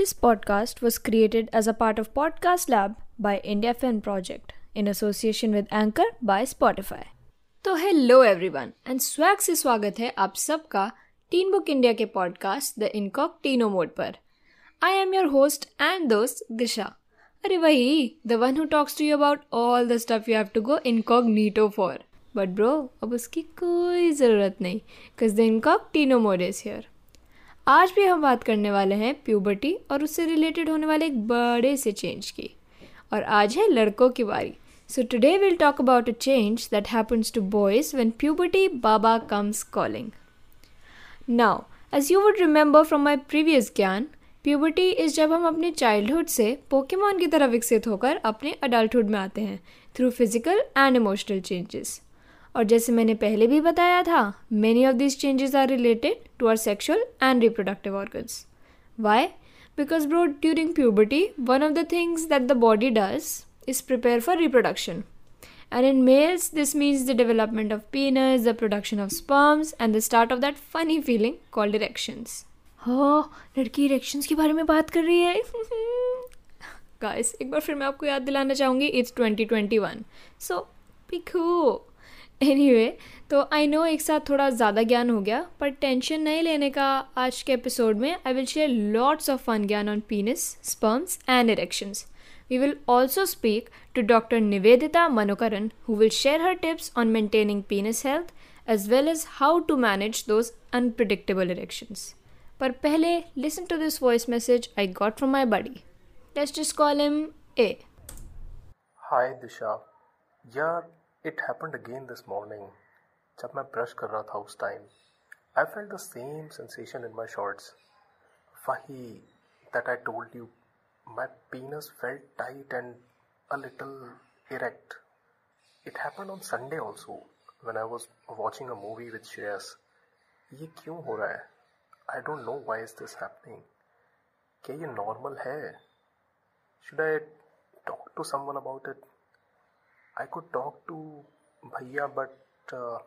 This podcast was created as a part of Podcast Lab by India Film Project in association with Anchor by Spotify. तो hello everyone and swag से स्वागत है आप सबका tin book India के podcast the incognito mode पर I am your host and दोस्त दिशा अरे वही the one who talks to you about all the stuff you have to go incognito for but bro अब उसकी कोई ज़रूरत नहीं because the incognito mode is here आज भी हम बात करने वाले हैं प्यूबर्टी और उससे रिलेटेड होने वाले एक बड़े से चेंज की। और आज है लड़कों की बारी। So today will talk about a change that happens to boys when puberty Baba comes calling now as you would remember from my previous ज्ञान प्यूबर्टी इज़ जब हम अपने चाइल्डहुड से पोकेमॉन की तरह विकसित होकर अपने अडल्टहुड में आते हैं through physical and emotional changes और जैसे मैंने पहले भी बताया था many of this changes are related to our sexual and reproductive organs why because bro during puberty one of the things that the body does is prepare for reproduction. And in males, this means the development of penis, the production of sperms, and the start of that funny feeling called erections. हाँ लड़की erections के बारे में बात कर रही है। Guys एक बार फिर मैं आपको याद दिलाना चाहूँगी it's 2021 so Pikhu any anyway, तो आई नो एक साथ थोड़ा ज़्यादा ज्ञान हो गया पर टेंशन नहीं लेने का आज के एपिसोड में I will share lots of fun ज्ञान on penis sperms and erections we will also speak to doctor Nivedita Manokaran who will share her tips on maintaining penis health as well as how to manage those unpredictable erections पर पहले listen to this voice message I got from my buddy let's just call him A hi Disha यार it happened again this morning. जब मैं brush कर रहा था उस time I felt the same sensation in my shorts. वही that I told you my penis felt tight and a little erect. It happened on Sunday also when I was watching a movie with Shreyas. ये क्यों हो रहा है I don't know why is this happening क्या ये normal है should I talk to someone about it I could talk to भैया but uh,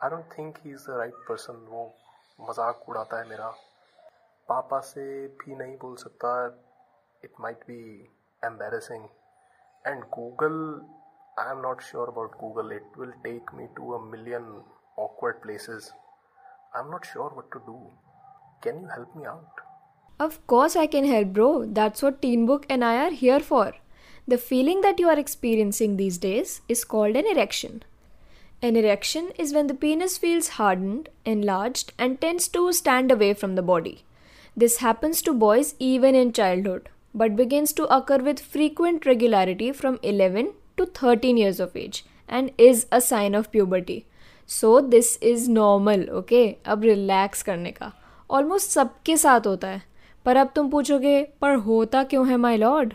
I don't think he's the right person. वो मजाक उड़ाता है मेरा पापा से भी नहीं बोल सकता it might be embarrassing and Google I am not sure about Google it will take me to a million awkward places. I'm not sure what to do. Can you help me out? Of course, I can help, bro. That's what TeenBook and I are here for. The feeling that you are experiencing these days is called an erection. An erection is when the penis feels hardened, enlarged, and tends to stand away from the body. This happens to boys even in childhood but begins to occur with frequent regularity from 11 to 13 years of age and is a sign of puberty. So this is normal, okay? अब relax करने का almost सबके साथ होता है पर अब तुम पूछोगे पर होता क्यों है माई लॉर्ड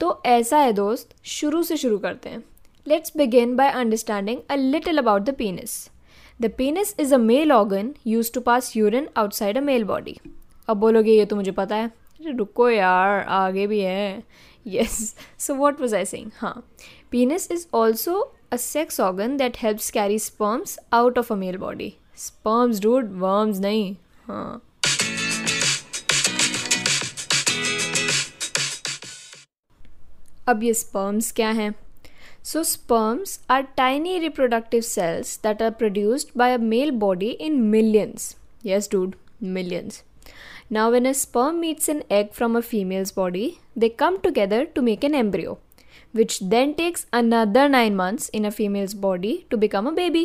तो ऐसा है दोस्त, शुरू से शुरू करते हैं। Let's begin by understanding a little about the penis the penis is a male organ use to pass urine outside a male body अब बोलोगे, ये तो मुझे पता है। रुको यार, आगे भी है। Yes so what was I saying हाँ penis is also a sex organ that helps carry sperms out of a male body sperms dude worms नहीं। हाँ। अब ये स्पर्म्स क्या हैं सो sperms are tiny reproductive cells that are produced by a male body in millions yes dude millions Now, when a sperm meets an egg from a female's body, they come together to make an embryo, which then takes another 9 months in a female's body to become a baby.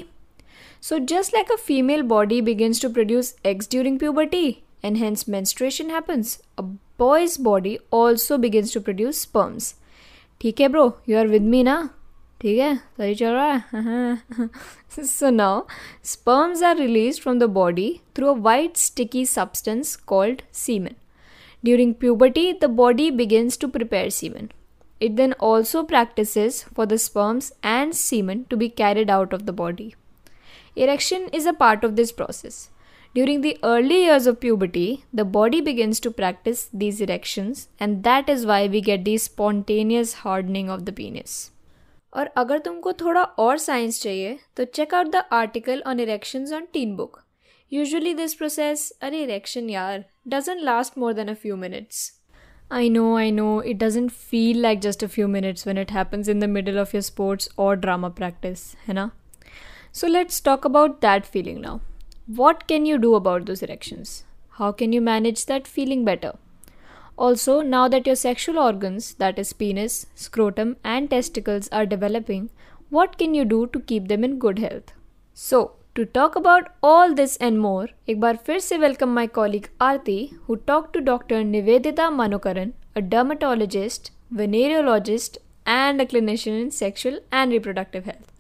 So, just like a female body begins to produce eggs during puberty and hence menstruation happens, a boy's body also begins to produce sperms. ठीक है bro you are with me ना ठीक है सही चल रहा है so now sperms are released from the body through a white sticky substance called semen. During puberty, the body begins to prepare semen. It then also practices for the sperms and semen to be carried out of the body. Erection is a part of this process. During the early years of puberty, the body begins to practice these erections, and that is why we get the spontaneous hardening of the penis. और अगर तुमको थोड़ा और science चाहिए तो check out the article on erections on tin book Usually, this process, an erection yaar, doesn't last more than a few minutes. I know, I know, it doesn't feel like just a few minutes when it happens in the middle of your sports or drama practice, है ना? So let's talk about that feeling now. what can you do about those erections? How can you manage that feeling better? Also, now that your sexual organs, that is penis, scrotum, and testicles, are developing, what can you do to keep them in good health? So, to talk about all this and more, एक first फिर welcome my colleague Aarti, who talked to Dr. Niveditha Manokaran, a dermatologist, venereologist, and a clinician in sexual and reproductive health.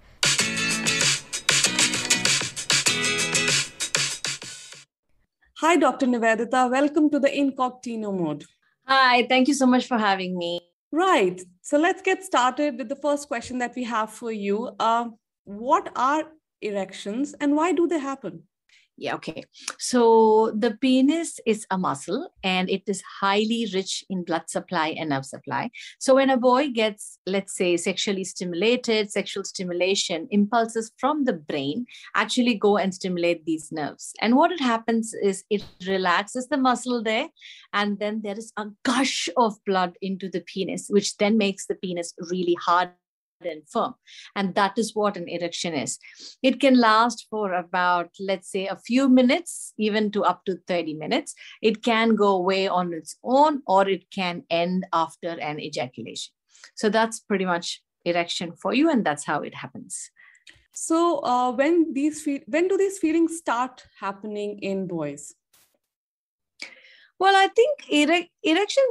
Hi, Dr. Niveditha. Welcome to the Incognito mode. Hi, thank you so much for having me. Right. So let's get started with the first question that we have for you. Uh, what are erections and why do they happen? Yeah, okay. So the penis is a muscle and it is highly rich in blood supply and nerve supply. So when a boy gets, let's say, sexually stimulated, sexual stimulation, impulses from the brain actually go and stimulate these nerves. And what it happens is it relaxes the muscle there, and then there is a gush of blood into the penis, which then makes the penis really hard and firm. And that is what an erection is. It can last for about, let's say, a few minutes, even to up to 30 minutes. It can go away on its own, or it can end after an ejaculation. So that's pretty much erection for you, and that's how it happens. So uh, when these fe- when do these feelings start happening in boys? Well, I think ere- erection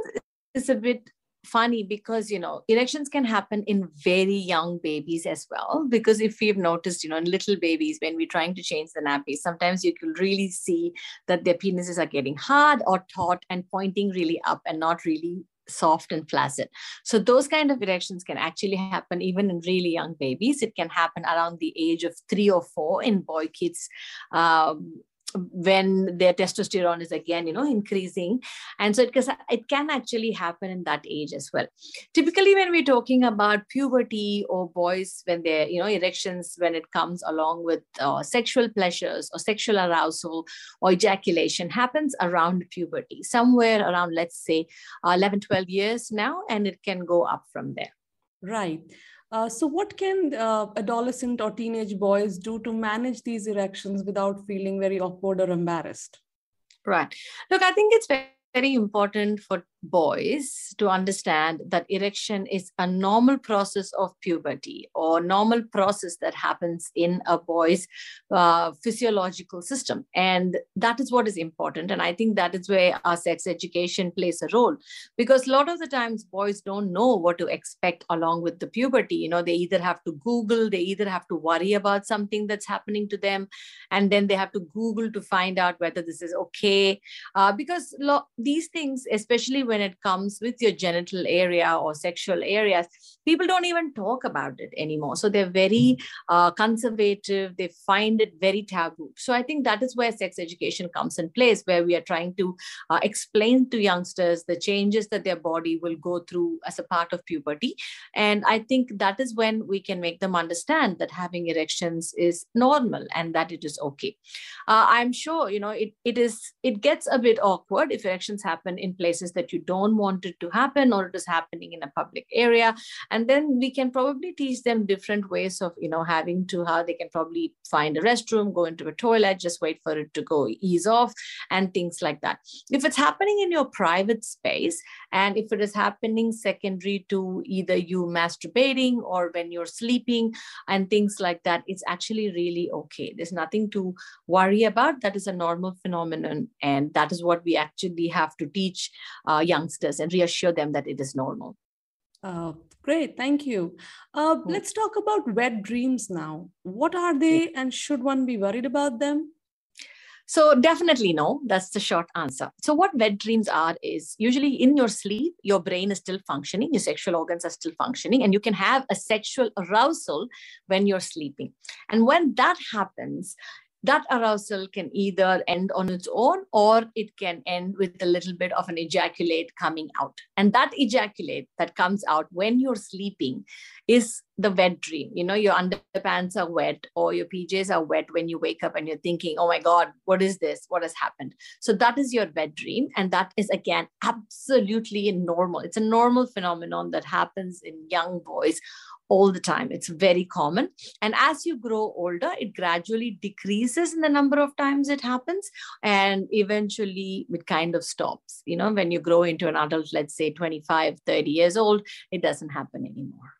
is a bit funny because you know erections can happen in very young babies as well because if we've noticed you know in little babies when we're trying to change the nappy sometimes you can really see that their penises are getting hard or taut and pointing really up and not really soft and flaccid. So those kind of erections can actually happen even in really young babies. It can happen around the age of three or four in boy kids um, when their testosterone is again you know increasing. And so it, it can actually happen in that age as well. Typically when we're talking about puberty or boys when they're you know erections when it comes along with uh, sexual pleasures or sexual arousal or ejaculation happens around puberty somewhere around let's say uh, 11 12 years now and it can go up from there. Right uh, so, what can uh, adolescent or teenage boys do to manage these erections without feeling very awkward or embarrassed? Right. Look, I think it's very very important for boys to understand that erection is a normal process of puberty or normal process that happens in a boy's uh, physiological system. And that is what is important. And i think that is where our sex education plays a role. Because a lot of the times boys don't know what to expect along with the puberty. You know they either have to google they either have to worry about something that's happening to them and then they have to google to find out whether this is okay. Uh, because lo- these things especially when it comes with your genital area or sexual areas people don't even talk about it anymore. So they're very uh, conservative. They find it very taboo. So i think that is where sex education comes in place where we are trying to uh, explain to youngsters the changes that their body will go through as a part of puberty. And i think that is when we can make them understand that having erections is normal and that it is okay. Uh, i'm sure you know it, it is it gets a bit awkward if erections happen in places that you don't want it to happen or it is happening in a public area. And then we can probably teach them different ways of you know having to how they can probably find a restroom go into a toilet just wait for it to go ease off and things like that. If it's happening in your private space and if it is happening secondary to either you masturbating or when you're sleeping and things like that it's actually really okay. There's nothing to worry about. That is a normal phenomenon and that is what we actually have to teach uh, youngsters and reassure them that it is normal uh, great, thank you. Uh, mm-hmm. Let's talk about wet dreams now. What are they, and should one be worried about them? So, definitely no. That's the short answer. So, what wet dreams are is usually in your sleep, your brain is still functioning, your sexual organs are still functioning, and you can have a sexual arousal when you're sleeping. And when that happens, that arousal can either end on its own or it can end with a little bit of an ejaculate coming out. And that ejaculate that comes out when you're sleeping is the wet dream. You know, your underpants are wet or your PJs are wet when you wake up and you're thinking, oh my God, what is this? What has happened? So that is your wet dream. And that is, again, absolutely normal. It's a normal phenomenon that happens in young boys all the time. It's very common. And as you grow older, it gradually decreases in the number of times it happens. And eventually it kind of stops. You know, when you grow into an adult, let's say 25, 30 years old, it doesn't happen anymore.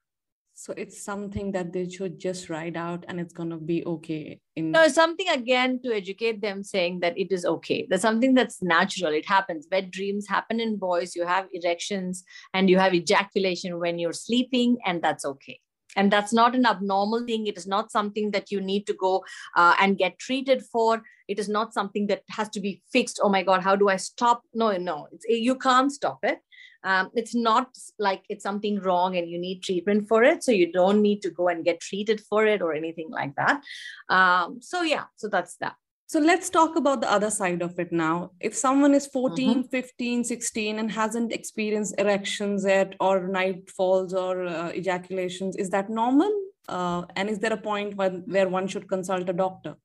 So it's something that they should just ride out and it's going to be okay. In... No, something again to educate them saying that it is okay. There's something that's natural. It happens. Wet dreams happen in boys. You have erections and you have ejaculation when you're sleeping, and that's okay and that's not an abnormal thing it is not something that you need to go uh, and get treated for it is not something that has to be fixed oh my god how do i stop no no it's, you can't stop it um, it's not like it's something wrong and you need treatment for it so you don't need to go and get treated for it or anything like that um, so yeah so that's that so let's talk about the other side of it now. If someone is 14, mm-hmm. 15, 16 and hasn't experienced erections yet or night falls or uh, ejaculations, is that normal? Uh, and is there a point when, where one should consult a doctor?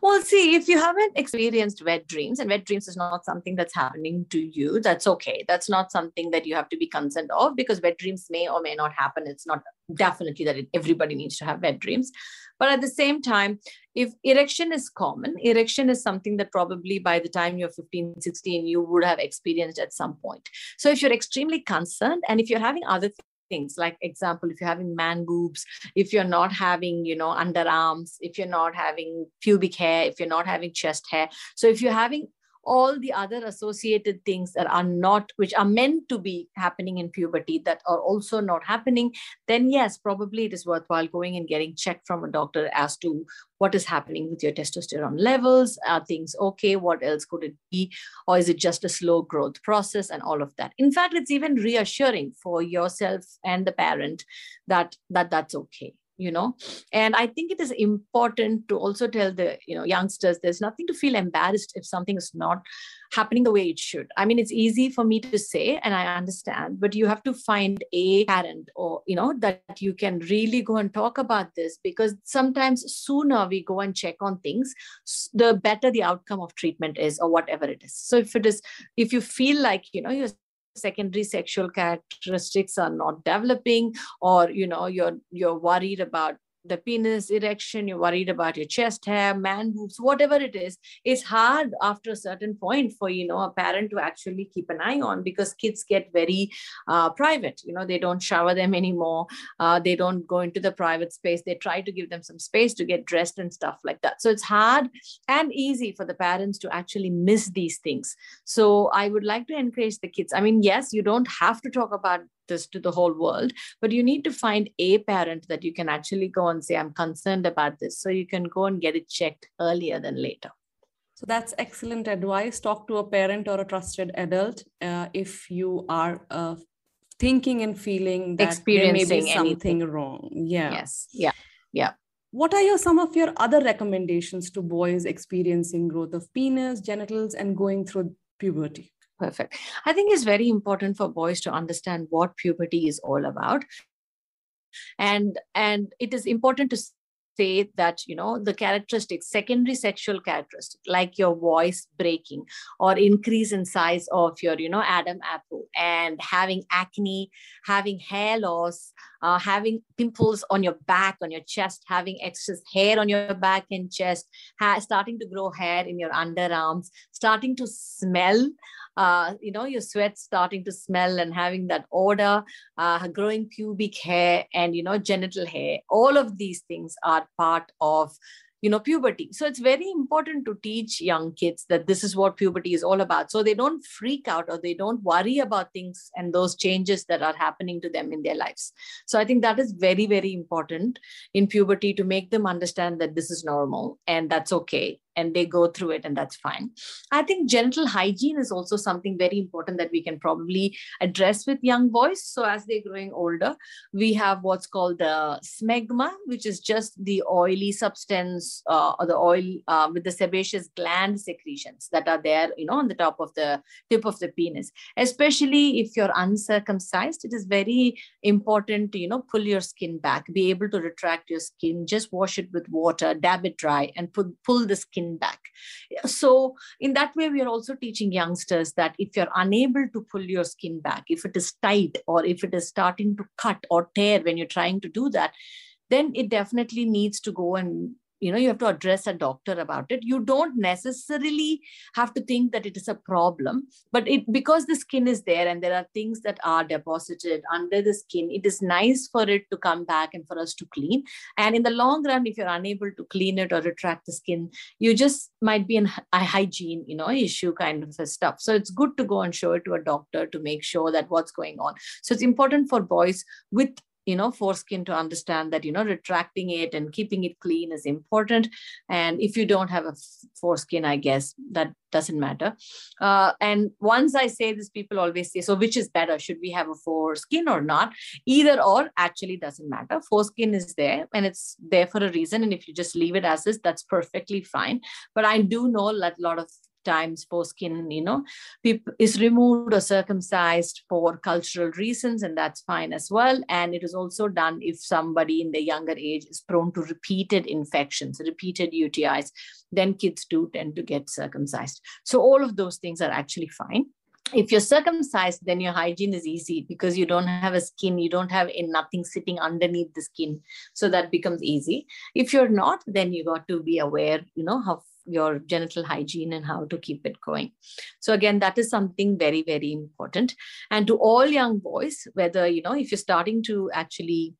Well, see, if you haven't experienced wet dreams, and wet dreams is not something that's happening to you, that's okay. That's not something that you have to be concerned of because wet dreams may or may not happen. It's not definitely that it, everybody needs to have wet dreams. But at the same time, if erection is common, erection is something that probably by the time you're 15, 16, you would have experienced at some point. So if you're extremely concerned and if you're having other things. Like example if you're having man boobs if you're not having you know underarms if you're not having pubic hair if you're not having chest hair. So if you're having all the other associated things that are not which are meant to be happening in puberty that are also not happening then yes probably it is worthwhile going and getting checked from a doctor as to what is happening with your testosterone levels. Are things okay? What else could it be? Or is it just a slow growth process and all of that? In fact it's even reassuring for yourself and the parent that that that's okay you know? And i think it is important to also tell the you know youngsters there's nothing to feel embarrassed if something is not happening the way it should. I mean it's easy for me to say and i understand but you have to find a parent or you know that you can really go and talk about this because sometimes sooner we go and check on things the better the outcome of treatment is or whatever it is. So if it is if you feel like you know you're secondary sexual characteristics are not developing or you know you're you're worried about the penis erection, you're worried about your chest hair, man boobs, whatever it is, it's hard after a certain point for you know a parent to actually keep an eye on because kids get very uh, private. You know, they don't shower them anymore. Uh, they don't go into the private space. They try to give them some space to get dressed and stuff like that. So it's hard and easy for the parents to actually miss these things. So I would like to encourage the kids. I mean, yes, you don't have to talk about this to the whole world but you need to find a parent that you can actually go and say i'm concerned about this so you can go and get it checked earlier than later. So that's excellent advice. Talk to a parent or a trusted adult uh, if you are uh, thinking and feeling that Experiencing there may be something anything. wrong. Yeah. Yes. Yeah. Yeah. What are your some of your other recommendations to boys experiencing growth of penis genitals and going through puberty Perfect. I think it's very important for boys to understand what puberty is all about. And and it is important to say that you know the characteristics secondary sexual characteristic like your voice breaking or increase in size of your you know adam apple and having acne having hair loss uh, having pimples on your back on your chest having excess hair on your back and chest ha- starting to grow hair in your underarms starting to smell uh, you know, your sweat starting to smell and having that odor, uh, growing pubic hair and, you know, genital hair. All of these things are part of you know puberty. So it's very important to teach young kids that this is what puberty is all about. So they don't freak out or they don't worry about things and those changes that are happening to them in their lives. So i think that is very very important in puberty to make them understand that this is normal and that's okay and they go through it and that's fine. I think genital hygiene is also something very important that we can probably address with young boys. So as they're growing older we have what's called the smegma which is just the oily substance uh, or the oil uh, with the sebaceous gland secretions that are there you know on the top of the tip of the penis. Especially if you're uncircumcised it is very important to you know pull your skin back be able to retract your skin just wash it with water dab it dry and pull, pull the skin back. So in that way we are also teaching youngsters that if you're unable to pull your skin back if it is tight or if it is starting to cut or tear when you're trying to do that then it definitely needs to go and you know you have to address a doctor about it. You don't necessarily have to think that it is a problem but it because the skin is there and there are things that are deposited under the skin it is nice for it to come back and for us to clean. And in the long run if you're unable to clean it or retract the skin you just might be an, a hygiene you know issue kind of stuff. So it's good to go and show it to a doctor to make sure that what's going on. So it's important for boys with you know foreskin to understand that you know retracting it and keeping it clean is important. And if you don't have a foreskin i guess that doesn't matter. Uh, and once i say this people always say so which is better? Should we have a foreskin or not? Either or actually doesn't matter. Foreskin is there and it's there for a reason. And if you just leave it as is that's perfectly fine. But i do know that a lot of times foreskin, you know, is removed or circumcised for cultural reasons, and that's fine as well. And it is also done if somebody in the younger age is prone to repeated infections, repeated UTIs, then kids do tend to get circumcised. So all of those things are actually fine if you're circumcised then your hygiene is easy because you don't have a skin you don't have a, nothing sitting underneath the skin so that becomes easy if you're not then you got to be aware you know how your genital hygiene and how to keep it going. So again, that is something very, very important. And to all young boys, whether, you know, if you're starting to actually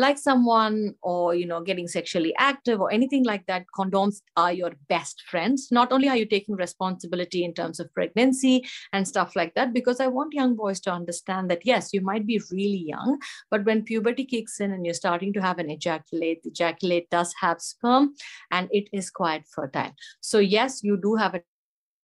like someone or you know getting sexually active or anything like that condoms are your best friends not only are you taking responsibility in terms of pregnancy and stuff like that because i want young boys to understand that yes you might be really young but when puberty kicks in and you're starting to have an ejaculate the ejaculate does have sperm and it is quite fertile so yes you do have a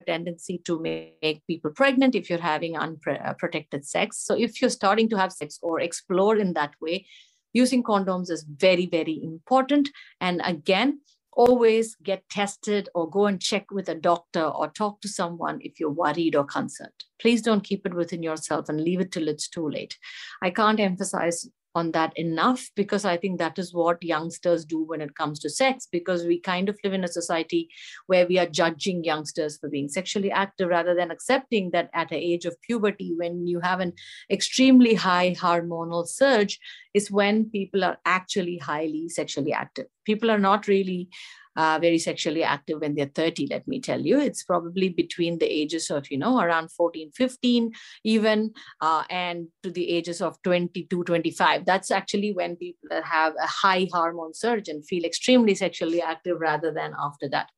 tendency to make people pregnant if you're having unprotected uh, sex. So, if you're starting to have sex or explore in that way, using condoms is very, very important. And again, always get tested or go and check with a doctor or talk to someone if you're worried or concerned. Please don't keep it within yourself and leave it till it's too late. I can't emphasize on that enough? Because I think that is what youngsters do when it comes to sex because we kind of live in a society where we are judging youngsters for being sexually active rather than accepting that at the age of puberty when you have an extremely high hormonal surge is when people are actually highly sexually active. People are not really uh, very sexually active when they're 30 let me tell you. It's probably between the ages of you know around 14 15 even uh, and to the ages of 22 25 that's actually when people have a high hormone surge and feel extremely sexually active rather than after that.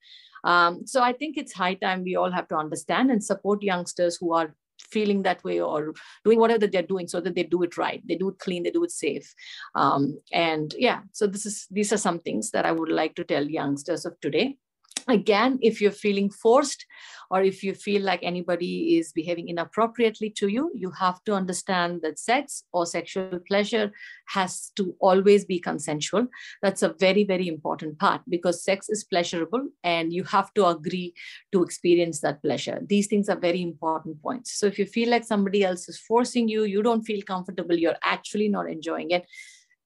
Um, so I think it's high time we all have to understand and support youngsters who are feeling that way or doing whatever they're doing so that they do it right. They do it clean they do it safe. Um, and yeah so this is these are some things that i would like to tell youngsters of today again if you're feeling forced or if you feel like anybody is behaving inappropriately to you you have to understand that sex or sexual pleasure has to always be consensual. That's a very very important part because sex is pleasurable and you have to agree to experience that pleasure. These things are very important points. So if you feel like somebody else is forcing you you don't feel comfortable you're actually not enjoying it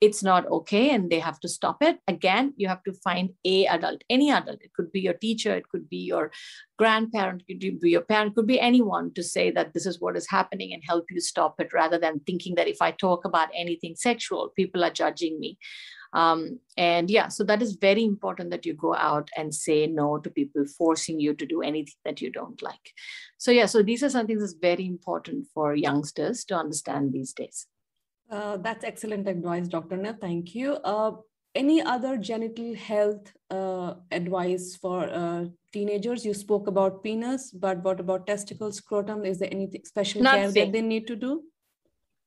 it's not okay and they have to stop it. Again you have to find a adult any adult. It could be your teacher it could be your grandparent it could be your parent could be anyone to say that this is what is happening and help you stop it rather than thinking that if i talk about anything sexual people are judging me. Um, and yeah so that is very important that you go out and say no to people forcing you to do anything that you don't like. So yeah so these are some things that's very important for youngsters to understand these days uh, that's excellent advice, Dr. Na. Thank you. Uh, any other genital health uh, advice for uh, teenagers? You spoke about penis, but what about testicles, scrotum? Is there anything special Nothing. care that they need to do?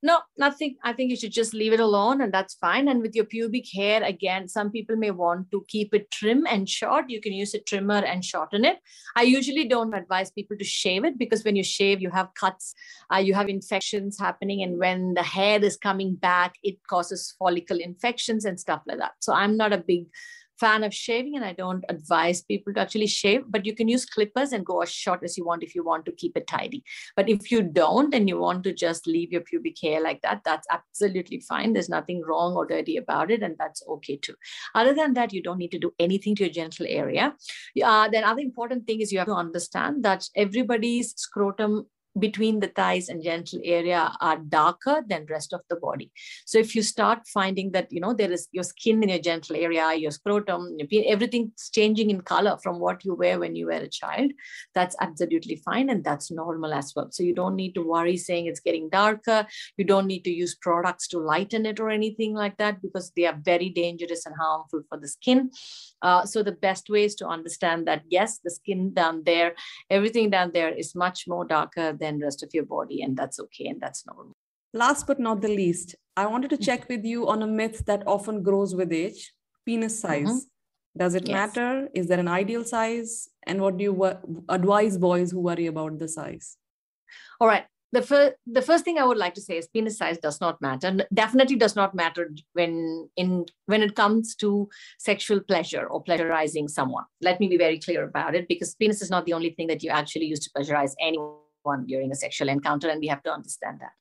No, nothing. I think you should just leave it alone and that's fine. And with your pubic hair, again, some people may want to keep it trim and short. You can use a trimmer and shorten it. I usually don't advise people to shave it because when you shave, you have cuts, uh, you have infections happening. And when the hair is coming back, it causes follicle infections and stuff like that. So I'm not a big fan of shaving and I don't advise people to actually shave, but you can use clippers and go as short as you want if you want to keep it tidy. But if you don't and you want to just leave your pubic hair like that, that's absolutely fine. There's nothing wrong or dirty about it, and that's okay too. Other than that, you don't need to do anything to your genital area. Uh, then other important thing is you have to understand that everybody's scrotum between the thighs and genital area are darker than rest of the body. So if you start finding that you know there is your skin in your genital area your scrotum everything's changing in color from what you wear when you were a child that's absolutely fine and that's normal as well. So you don't need to worry saying it's getting darker. You don't need to use products to lighten it or anything like that because they are very dangerous and harmful for the skin uh, so the best way is to understand that yes the skin down there everything down there is much more darker than rest of your body and that's okay and that's normal. Last but not the least i wanted to check with you on a myth that often grows with age penis size. Mm-hmm. does it yes. matter? Is there an ideal size? And what do you advise boys who worry about the size? All right the first the first thing I would like to say is penis size does not matter. Definitely does not matter when in when it comes to sexual pleasure or pleasurizing someone. Let me be very clear about it because penis is not the only thing that you actually use to pleasurize anyone during a sexual encounter, and we have to understand that.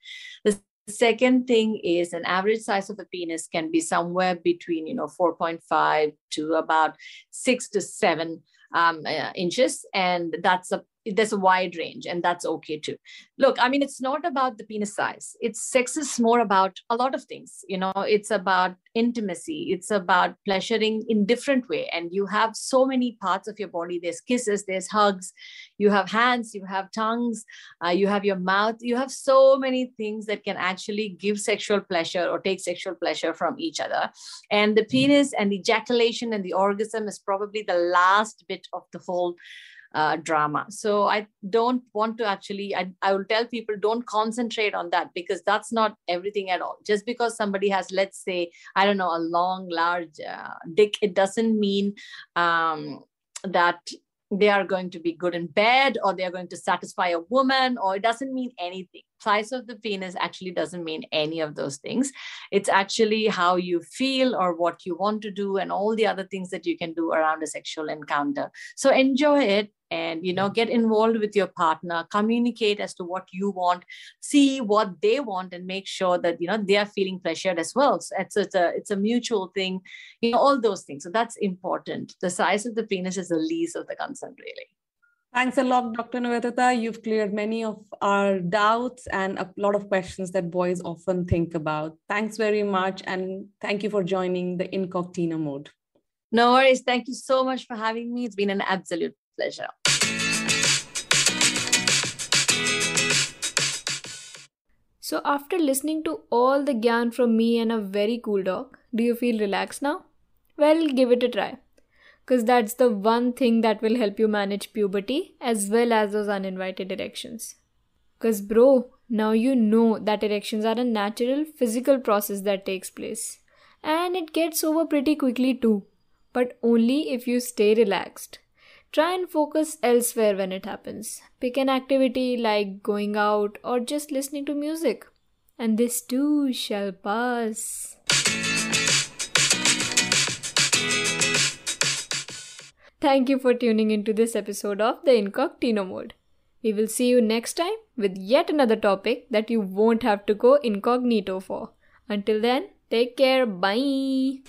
The second thing is an average size of a penis can be somewhere between you know 4.5 to about six to seven um, uh, inches, and that's a there's a wide range and that's okay too. Look i mean it's not about the penis size. It's sex is more about a lot of things you know. It's about intimacy. It's about pleasuring in different way. And you have so many parts of your body. There's kisses there's hugs. You have hands you have tongues uh, you have your mouth. You have so many things that can actually give sexual pleasure or take sexual pleasure from each other. And the mm-hmm. penis and the ejaculation and the orgasm is probably the last bit of the whole uh, drama. So I don't want to actually, I, I will tell people don't concentrate on that because that's not everything at all. Just because somebody has, let's say, I don't know, a long, large uh, dick, it doesn't mean um, that they are going to be good in bed or they are going to satisfy a woman or it doesn't mean anything size of the penis actually doesn't mean any of those things it's actually how you feel or what you want to do and all the other things that you can do around a sexual encounter so enjoy it and you know get involved with your partner communicate as to what you want see what they want and make sure that you know they are feeling pressured as well so it's, it's a it's a mutual thing you know all those things so that's important the size of the penis is the least of the concern really Thanks a lot, Dr. Niveditha. You've cleared many of our doubts and a lot of questions that boys often think about. Thanks very much. And thank you for joining the Incognito mode. No worries. Thank you so much for having me. It's been an absolute pleasure. So, after listening to all the gyan from me and a very cool dog, do you feel relaxed now? Well, give it a try. Because that's the one thing that will help you manage puberty as well as those uninvited erections. Because, bro, now you know that erections are a natural physical process that takes place. And it gets over pretty quickly too, but only if you stay relaxed. Try and focus elsewhere when it happens. Pick an activity like going out or just listening to music. And this too shall pass. Thank you for tuning into this episode of the Incognito Mode. We will see you next time with yet another topic that you won't have to go incognito for. Until then, take care. Bye.